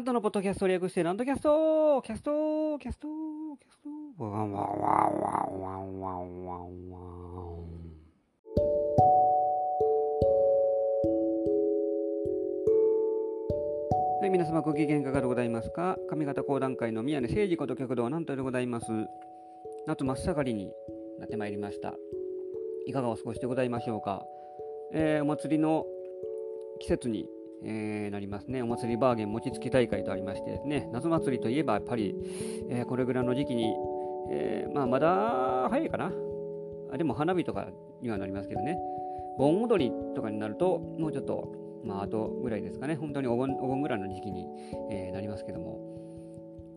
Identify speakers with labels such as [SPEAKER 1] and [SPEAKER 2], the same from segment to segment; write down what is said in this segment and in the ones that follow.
[SPEAKER 1] 南斗のポッドキャストを略して、南斗キャストキャストキャストキャストワンワンワンワンワンワンワンワンはい、皆様ご機嫌いかがでございますか？上方講談界の宮根誠司こと旭堂南斗でございます？夏真っ盛りになってまいりました。いかがお過ごしでございましょうか、えー、お祭りの季節にえー、なりますね。お祭りバーゲン餅つき大会とありましてですね、夏祭りといえばやっぱり、えー、これぐらいの時期に、えー、まあまだ早いかな。あでも花火とかにはなりますけどね。盆踊りとかになると、もうちょっと、まああとぐらいですかね。本当にお盆お盆ぐらいの時期に、えなりますけども。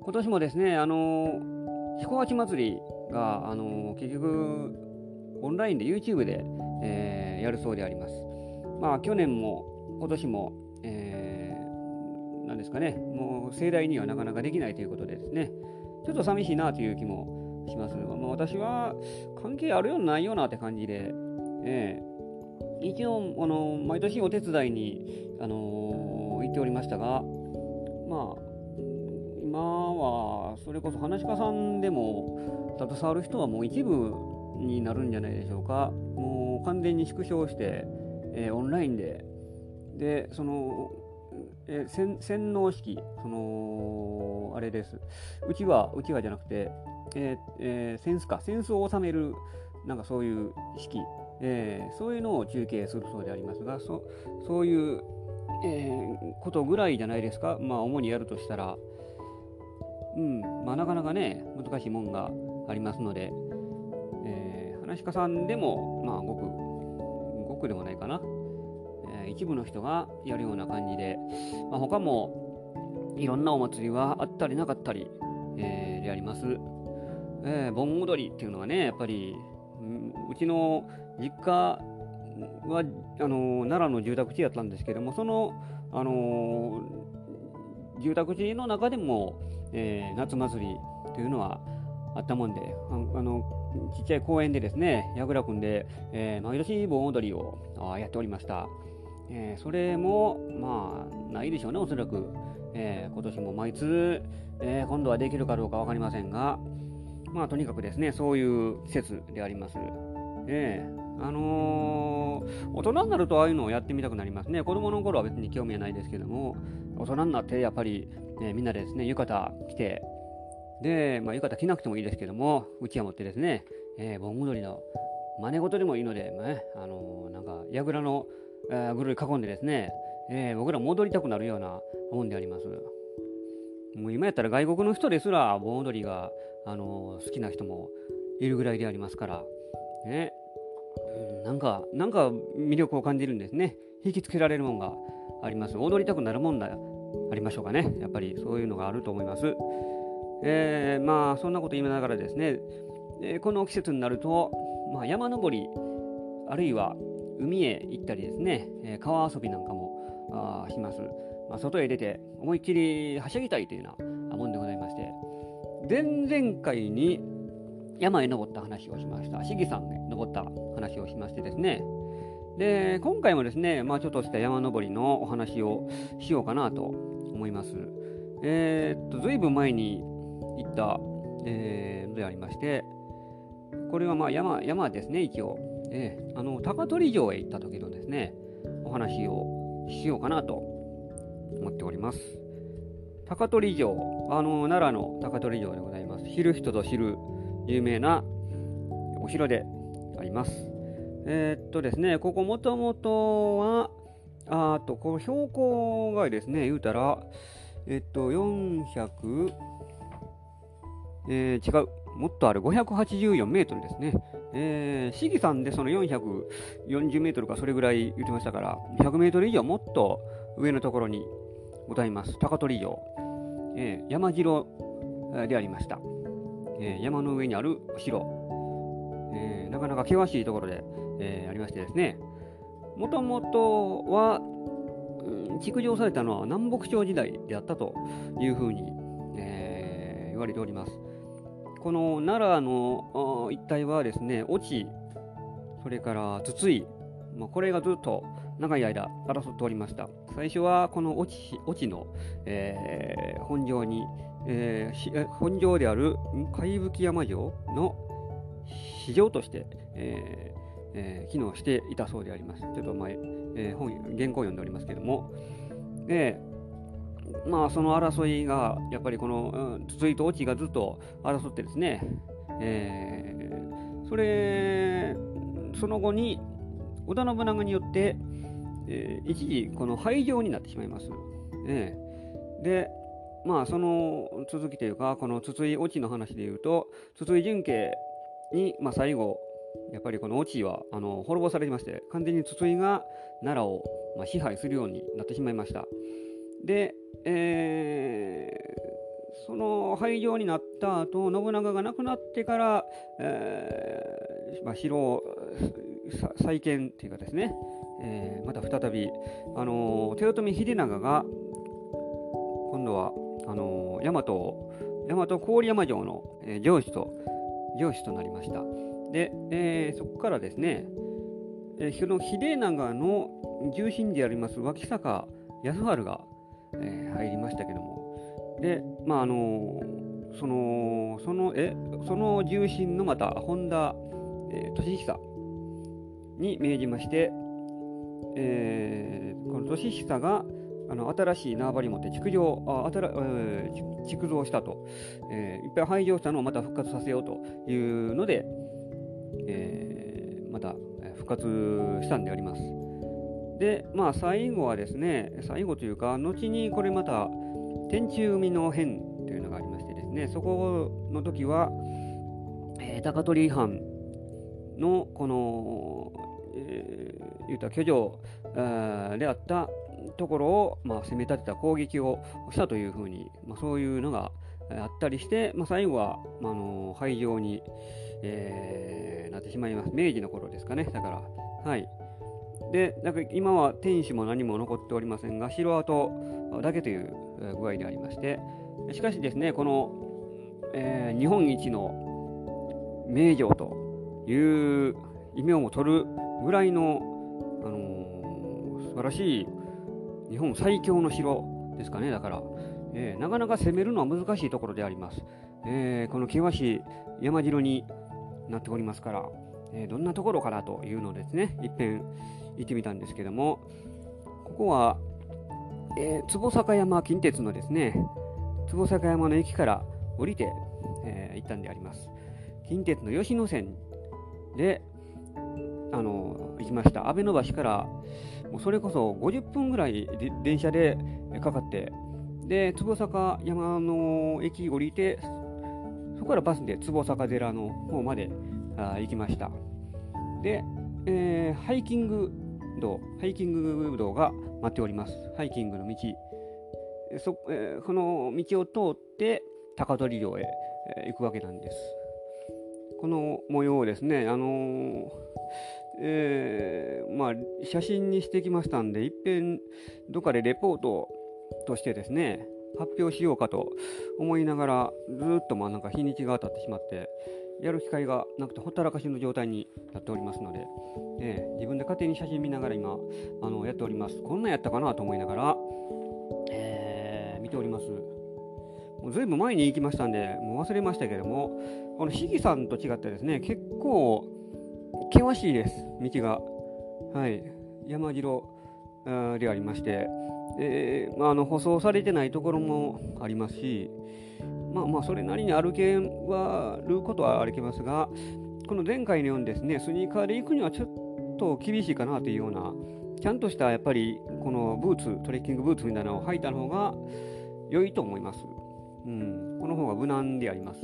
[SPEAKER 1] 今年もですね、あの彦八祭りが、あの結局、オンラインで YouTube で、えやるそうであります。まあ去年も今年も、なんですかね、もう盛大にはなかなかできないということでですね、ちょっと寂しいなという気もします。まあ、私は関係あるようなないようなって感じで、えー、一応あの毎年お手伝いに、あのー、行っておりましたが、まあ、今はそれこそ話し家さんでも携わる人はもう一部になるんじゃないでしょうか。もう完全に縮小して、えー、オンラインででその、え洗洗脳式そのあれです。うちはうちはじゃなくて、えーえー、センスか。センスを収めるなんかそういう式、えー、そういうのを中継するそうでありますがそそういう、えー、ことぐらいじゃないですか。まあ主にやるとしたら。うん。まあなかなかね難しいもんがありますので、えー、話し家さんでもまあごくごくでもないかな。一部の人がやるような感じで、まあ、他もいろんなお祭りはあったりなかったり、えー、であります。えー、盆踊りっていうのはね、やっぱり、うちの実家はあの奈良の住宅地やったんですけども、その、あの住宅地の中でも、えー、夏祭りというのはあったもんで、あのちっちゃい公園でですね、やぐら組んで、えー、毎年盆踊りをやっておりました。えー、それも、まあ、ないでしょうね、おそらく。えー、今年も毎通、えー、今度はできるかどうか分かりませんが、まあ、とにかくですね、そういう季節であります。えー、あの、大人になるとああいうのをやってみたくなりますね。子供の頃は別に興味はないですけども、大人になってやっぱり、え、みんなでですね、浴衣着て、で、まあ、浴衣着なくてもいいですけども、うちわ持ってですね、えー、盆踊りの真似事でもいいので、まあ、あのー、なんか、櫓の、ぐるり囲んでですね、えー、僕ら戻りたくなるようなもんであります。もう今やったら外国の人ですら盆踊りが、あのー、好きな人もいるぐらいでありますから、ね、うん、なんか、なんか魅力を感じるんですね。引きつけられるもんがあります。踊りたくなるもんだありましょうかね。やっぱりそういうのがあると思います。えー、まあそんなこと言いながらですね、えー、この季節になると、まあ、山登りあるいは海へ行ったりですね、え、川遊びなんかもします。まあ、外へ出て思いっきりはしゃぎたいというようなもんでございまして、前々回に山へ登った話をしました。市議さんへ登った話をしましてですね、で、今回もですね、まあちょっとした山登りのお話をしようかなと思います。えー、っと、ずいぶん前に行った、えー、のでありまして、これはまあ山、山ですね、一応。え、あの高取城へ行った時のですねお話をしようかなと思っております。高取城あの奈良の高取城でございます。知る人ぞ知る有名なお城であります。えー、っとですねここもともとはあとこの標高がですね言うたらえっと400えー、違う。もっとある584メートルですね。えー、市議さんでその440メートルかそれぐらい言ってましたから、100メートル以上もっと上のところにございます。高取城、えー、山城でありました。えー、山の上にある城、えー、なかなか険しいところで、えー、ありましてですね、もともとは、うん、築城されたのは南北朝時代であったというふうに、えー、言われております。この奈良の一帯はですね、越智、それから筒井、まあ、これがずっと長い間争っておりました。最初はこの落ち落ちの、えー、本城に、えー、本城である貝吹山城の市場として、えーえー、機能していたそうであります。ちょっと前、えー、本、原稿を読んでおりますけども、で、まあ、その争いが、やっぱりこの、うん、続いて落がずっと争ってですね、えー、それ、その後に、織田信長によって、えー、一時、この廃城になってしまいます。えー、で、まあ、その続きというか、この筒井落の話でいうと、筒井純家に、まあ、最後、やっぱりこの落ちはあの滅ぼされてまして、完全に筒井が奈良を、まあ、支配するようになってしまいました。で、えー、その廃城になった後信長が亡くなってから、えーまあ、城を再建というかですね、えー、また再び、あの豊臣秀長が今度はあの大和大和郡山城の、えー、城主と城主となりました。で、えー、そこからですね、えー、その秀長の重臣であります脇坂康晴が、えー、入りましたけども、で、まああのそのそのえその重臣のまた本田、えー、俊久に命じまして、えー、この俊久があの新しい縄張り持って築城あ新、えー、築造したと、えー、いっぱい廃城したのをまた復活させようというので、えー、また復活したんであります。で、まあ、最後はですね、最後というか、後にこれまた、天中海の変というのがありましてですね、そこの時は、えー、高取藩のこの、えー、言うた居城であったところを、まあ、攻め立てた攻撃をしたというふうに、まあ、そういうのがあったりして、まあ、最後は、まあ、あの廃城に、えー、なってしまいます。明治の頃ですかね。だから、はい。で、なんか今は天守も何も残っておりませんが、城跡だけという具合でありまして、しかしですね、この、えー、日本一の名城という異名を取るぐらいの、あのー、素晴らしい日本最強の城ですかね、だから、えー、なかなか攻めるのは難しいところであります。えー、この険しい山城になっておりますから、え、どんなところかなというのをですね、いっぺん行ってみたんですけども、ここは、えー、坪坂山近鉄のですね、坪坂山の駅から降りて、えー、行ったんであります。近鉄の吉野線で、あの行きました。安倍の橋から、もうそれこそ50分ぐらい電車でかかって、で、坪坂山の駅降りて、そこからバスで坪坂寺の方まであ行きました。で、えー、ハイキング道、ハイキング道が待っております。ハイキングの道。そえー、この道を通って高取城へ、えー、行くわけなんです。この模様をですね、あのー、えー、まあ、写真にしてきましたんで、いっぺんどっかでレポートとしてですね、発表しようかと思いながら、ずっとまあなんか日にちが当たってしまって、やる機会がなくてほったらかしの状態になっておりますので、えー、自分で勝手に写真見ながら今あのやっております。こんなんやったかなと思いながら、えー、見ております。もうずいぶん前に行きましたんで、もう忘れましたけども、このシギさんと違ってですね、結構険しいです、道が。はい、山城でありまして、えーまあ、あの舗装されてないところもありますし、まあまあそれなりに歩けはることは歩けますが、この前回のようにですね、スニーカーで行くにはちょっと厳しいかなというような、ちゃんとしたやっぱりこのブーツ、トレッキングブーツみたいなのを履いた方が良いと思います。うん、この方が無難であります。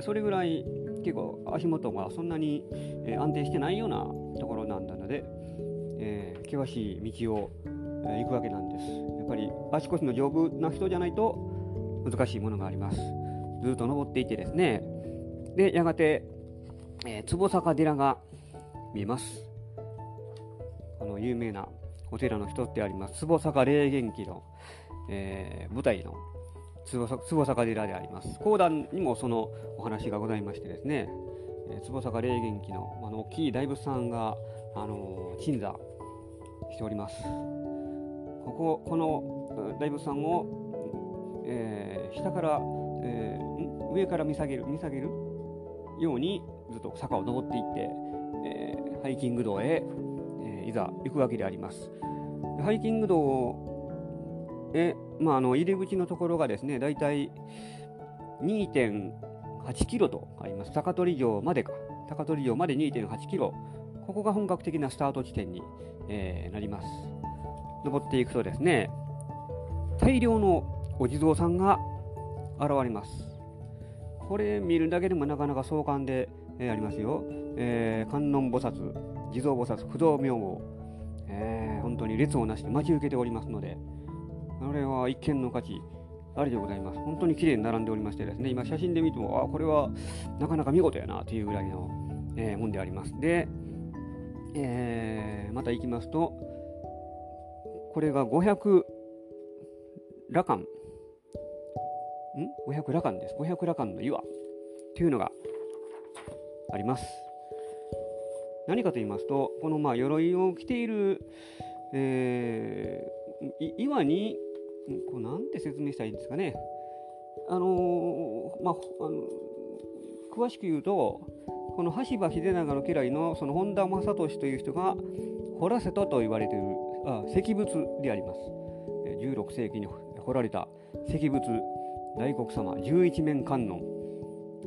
[SPEAKER 1] それぐらい結構足元がそんなに、え安定してないようなところなんだので、えー、険しい道を、行くわけなんです。やっぱり足腰の丈夫な人じゃないと難しいものがあります。ずっと登っていてですね、で、やがて、えー、坪坂寺が見えます。この有名なお寺の一つであります、坪坂霊元記の、えー、舞台の坪坂寺であります。講談にもそのお話がございましてですね、えー、坪坂霊元記のあの大きい大仏さんが、あの、鎮座しておりますこここの大仏さんを、えー、下から、えー、上から見下げる見下げるようにずっと坂を登っていって、えー、ハイキング道へ、えー、いざ行くわけでありますハイキング道へ、まあ、あの入り口のところがですねだいたい2.8キロとあります。高取城までか。高取城まで2.8キロ。ここが本格的なスタート地点に、えー、なります。登っていくとですね、大量のお地蔵さんが現れます。これ見るだけでもなかなか壮観で、えー、ありますよ。えー、観音菩薩、地蔵菩薩、不動明王、えー、本当に列をなして待ち受けておりますので、これは一見の価値、ありでございます。本当に綺麗に並んでおりましてですね、今写真で見ても、あ、これはなかなか見事やなというぐらいの、えー、もんであります。で、えー、また行きますと、これが500羅漢、ん ?500 羅漢です。500羅漢の岩というのがあります。何かと言いますと、このまあ鎧を着ている、えー、岩にこうなんて説明したらいいんですかね。あのー、まあ、あの詳しく言うと、この羽柴秀長の家来のその本田正俊という人が掘らせたと言われているあ石仏であります。16世紀に掘られた石仏大黒様十一面観音、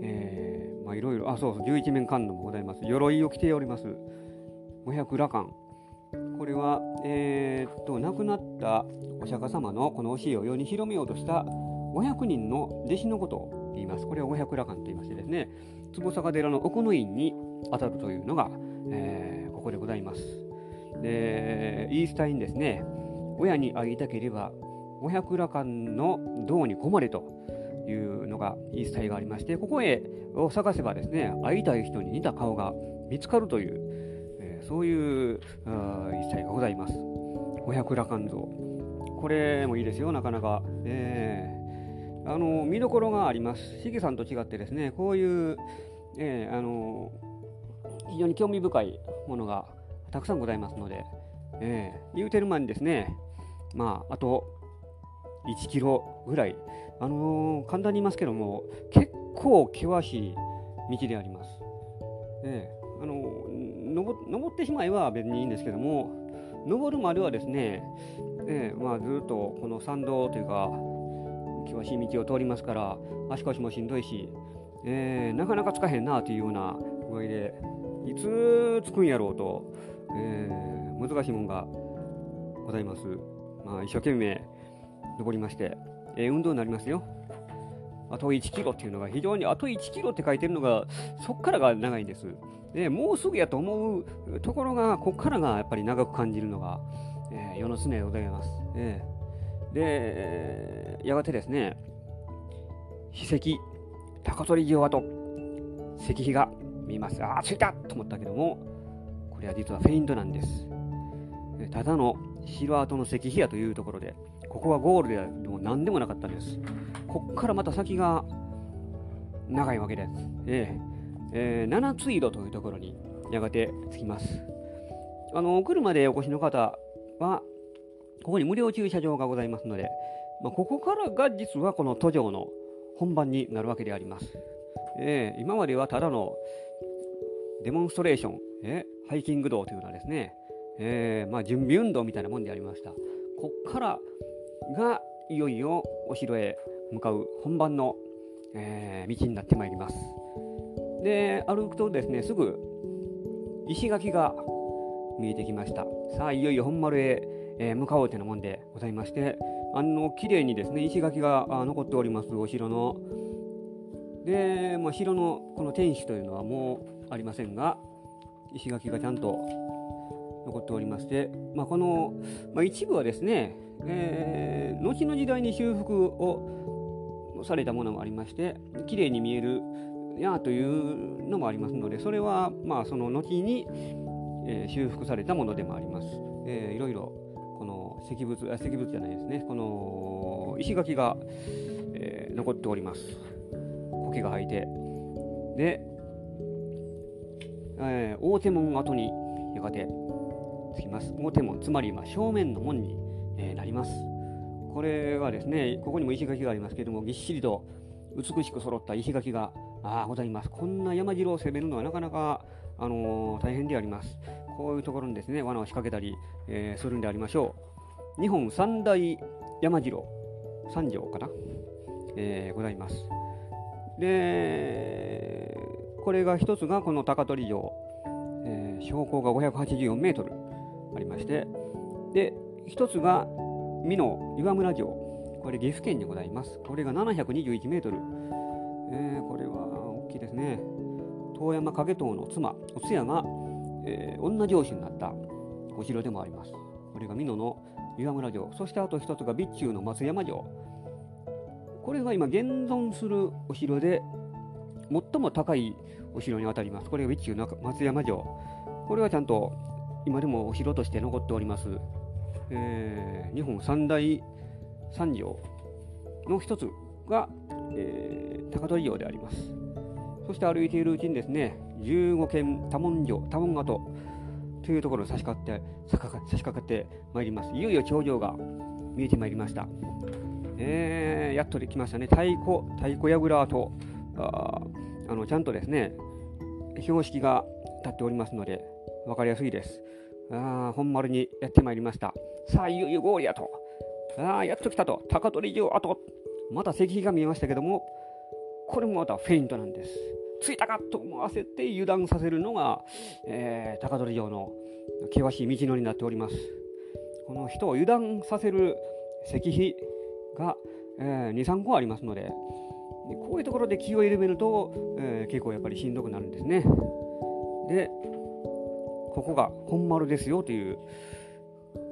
[SPEAKER 1] えー、まあいろいろあそうそう十一面観音もございます。鎧を着ております。五百羅漢これは、えー、っと亡くなったお釈迦様のこの教えを世に広めようとした500人の弟子のことを言います。これを500羅漢と言いましてですね、坪坂寺の奥の院に当たるというのが、えー、ここでございます。で、イースタインですね、親に会いたければ500羅漢の銅に込まれというのが言い伝えがありまして、ここへを探せばですね、会いたい人に似た顔が見つかるという、そういう一切がございます。五百羅漢像。これもいいですよ、なかなか。えー、あの見どころがあります。しげさんと違ってですね、こういう、えー、あの非常に興味深いものがたくさんございますので、えー、言うてる間にですね、まあ、あと1キロぐらい、あのー、簡単に言いますけども、結構険しい道であります。えー、あの登ってしまえば別にいいんですけども登るまではですね、えーまあ、ずっとこの山道というか険しい道を通りますから足腰もしんどいし、えー、なかなかつかへんなというような具合でいつ着くんやろうと、えー、難しいもんがございます。まあ、一生懸命登りまして、えー、運動になりますよ。あと1キロっていうのが非常にあと1キロって書いてるのがそっからが長いんです。でもうすぐやと思うところがここからがやっぱり長く感じるのが、えー、世の常でございます。えー、でやがてですね史跡高取城跡石碑が見ます。ああ着いたと思ったけどもこれは実はフェイントなんです。ただの城跡の石碑やというところでここはゴールでも何でもなかったんです。こっからまた先が長いわけです。えー、えー、七津井戸というところにやがて着きます。あの、車でお越しの方は、ここに無料駐車場がございますので、まあ、ここからが実はこの途上の本番になるわけであります。えー、今まではただのデモンストレーション、えー、ハイキング道というのはですね、えーまあ、準備運動みたいなもんでありました。こっからがいよいよお城へ向かう本番の、えー、道になってまいります。で歩くとですねすぐ石垣が見えてきました。さあいよいよ本丸へ、えー、向かおうというもんでございましてあの綺麗にですね石垣が残っておりますお城の。で、まあ、城のこの天守というのはもうありませんが石垣がちゃんと残っておりまして、まあ、この、まあ、一部はですねえー、後の時代に修復をされたものもありまして綺麗に見えるやというのもありますのでそれはまあその後に、えー、修復されたものでもあります、えー、いろいろこの石仏あ石仏じゃないですね。この石垣が、えー、残っております。苔が生えて。で、えー、大手門跡にやがてつきます。表門、つまりま正面の門に、えー、なります。これはですね、ここにも石垣がありますけれども、ぎっしりと美しく揃った石垣があございます。こんな山城を攻めるのはなかなか、あのー、大変であります。こういうところにですね、罠を仕掛けたり、えー、するんでありましょう。日本三大山城、三条かな、えー、ございます。で、これが一つがこの高取城、えー、標高が584メートルありまして、で、一つが美濃岩村城、これ岐阜県にございます。これが721メートル。えー、これは大きいですね。遠山景遠の妻、お通夜が、えー、女城主になったお城でもあります。これが美濃の岩村城、そしてあと一つが備中の松山城。これが今現存するお城で最も高いお城にあたります。これが備中の松山城。これはちゃんと今でもお城として残っております。えー、日本三大三城の一つが、えー、高取城であります。そして歩いているうちにですね、15軒多門城、多門跡というところに差し掛かって差し掛かってまいります。いよいよ頂上が見えてまいりました。えー、やっとできましたね。太鼓、太鼓櫓とああのちゃんとですね、標識が立っておりますので、分かりやすいです。あ本丸にやってまいりました。さあ、いよいよゴールやと。ああ、やっと来たと。高取城跡。また石碑が見えましたけども、これもまたフェイントなんです。着いたかと思わせて油断させるのが、えー、高取城の険しい道のりになっております。この人を油断させる石碑が、えー、2、3個ありますので、こういうところで気を緩めると、えー、結構やっぱりしんどくなるんですね。で、ここが本丸ですよという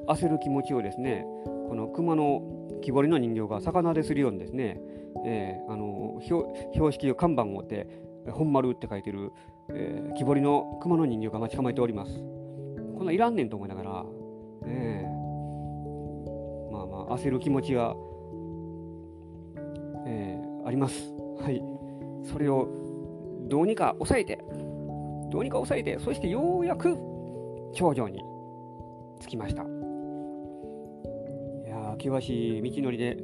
[SPEAKER 1] 焦る気持ちをですね、この熊の木彫りの人形が魚でするようにですね、えー、あの標識を看板を持って本丸って書いてる、えー、木彫りの熊の人形が待ち構えております。このいらんねんと思いながら、えー、まあまあ焦る気持ちが、えー、あります。はい。それをどうにか抑えて、どうにか抑えて、そしてようやく頂上に着きましたいや。険しい道のりで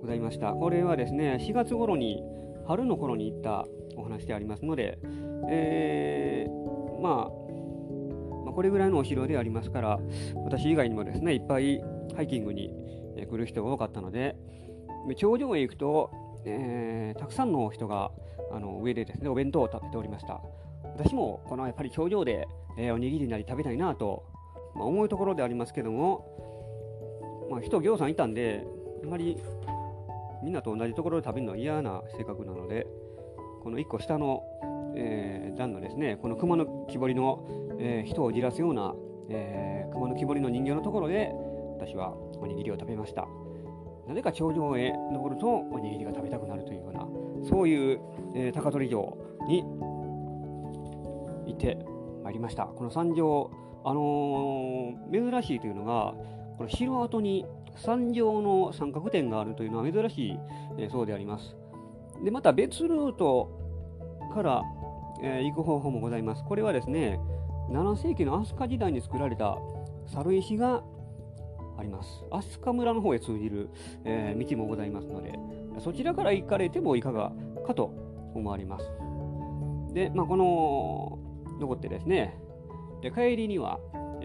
[SPEAKER 1] ございました。これはですね、4月頃に、春の頃に行ったお話でありますので、えー、まあ、まあ、これぐらいのお城でありますから、私以外にもですね、いっぱいハイキングに来る人が多かったので、頂上へ行くと、えー、たくさんの人があの上でですね、お弁当を食べておりました。私もこのやっぱり頂上で、えー、おにぎりなり食べたいなと、まあ、思うところでありますけども、まあ、人、ぎょうさんいたんで、あまりみんなと同じところで食べるのは嫌な性格なので、この1個下の、えー、段のですね、この熊の木彫りの、えー、人をじらすような、えー、熊の木彫りの人形のところで、私はおにぎりを食べました。なぜか頂上へ登るとおにぎりが食べたくなるというような、そういう、えー、高取城に行ってまいりました。この山上、あのー、珍しいというのが、この城跡に三条の三角点があるというのは珍しい、えー、そうであります。で、また別ルートから、えー、行く方法もございます。これはですね、7世紀の飛鳥時代に作られた猿石があります。飛鳥村の方へ通じる、えー、道もございますので、そちらから行かれてもいかがかと思われます。で、まあ、この残ってですね、で帰りには、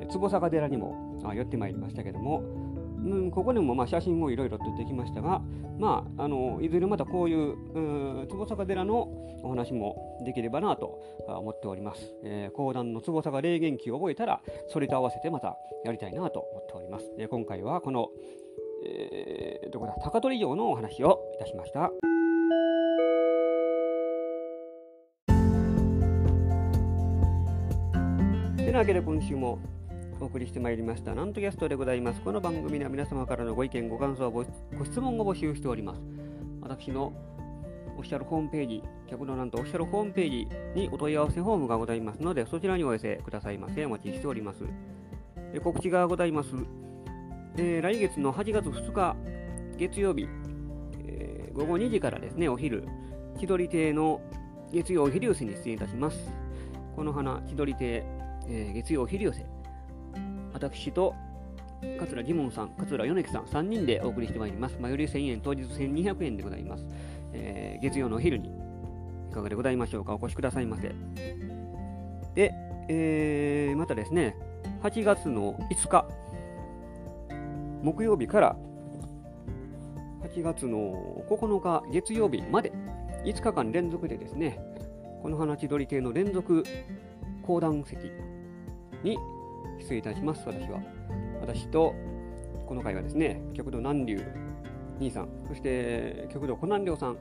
[SPEAKER 1] 坪坂寺にも寄ってまいりましたけども、うん、ここでもまあ写真をいろいろとできましたが、まあ、あのいずれまたこういう坪坂寺のお話もできればなと思っております。えー、講談の坪坂霊元記を覚えたら、それと合わせてまたやりたいなと思っております。で今回はこの、えー、どこだ高取城のお話をいたしました。なわけで今週もお送りしてまいりましたなんとキャストでございます。この番組では皆様からのご意見、ご感想、ご質問を募集しております。私のオフィシャルホームページ、客のなんとオフィシャルホームページにお問い合わせフォームがございますので、そちらにお寄せくださいませ。お待ちしております。え告知がございます。えー、来月の8月2日、月曜日、えー、午後2時からですね、お昼、千鳥亭の月曜お昼寄せに出演いたします。この花、千鳥亭、えー、月曜お昼寄せ、私と桂ジモンさん、桂米木さん、3人でお送りしてまいります。前より1000円、当日1200円でございます。えー、月曜のお昼にいかがでございましょうか。お越しくださいませ。で、えー、またですね、8月の5日、木曜日から8月の9日月曜日まで5日間連続でですね、この花千鳥亭の連続講談席に出演いたします、私は。私と、この回はですね、極道南流兄さん、そして極道湖南寮さん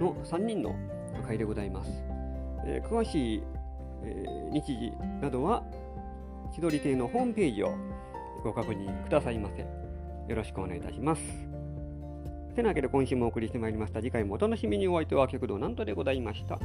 [SPEAKER 1] の3人の会でございます。えー、詳しい、えー、日時などは、千鳥亭のホームページをご確認くださいませ。よろしくお願いいたします。てなわけで今週もお送りしてまいりました。次回もお楽しみにお相手は極道なんとでございました。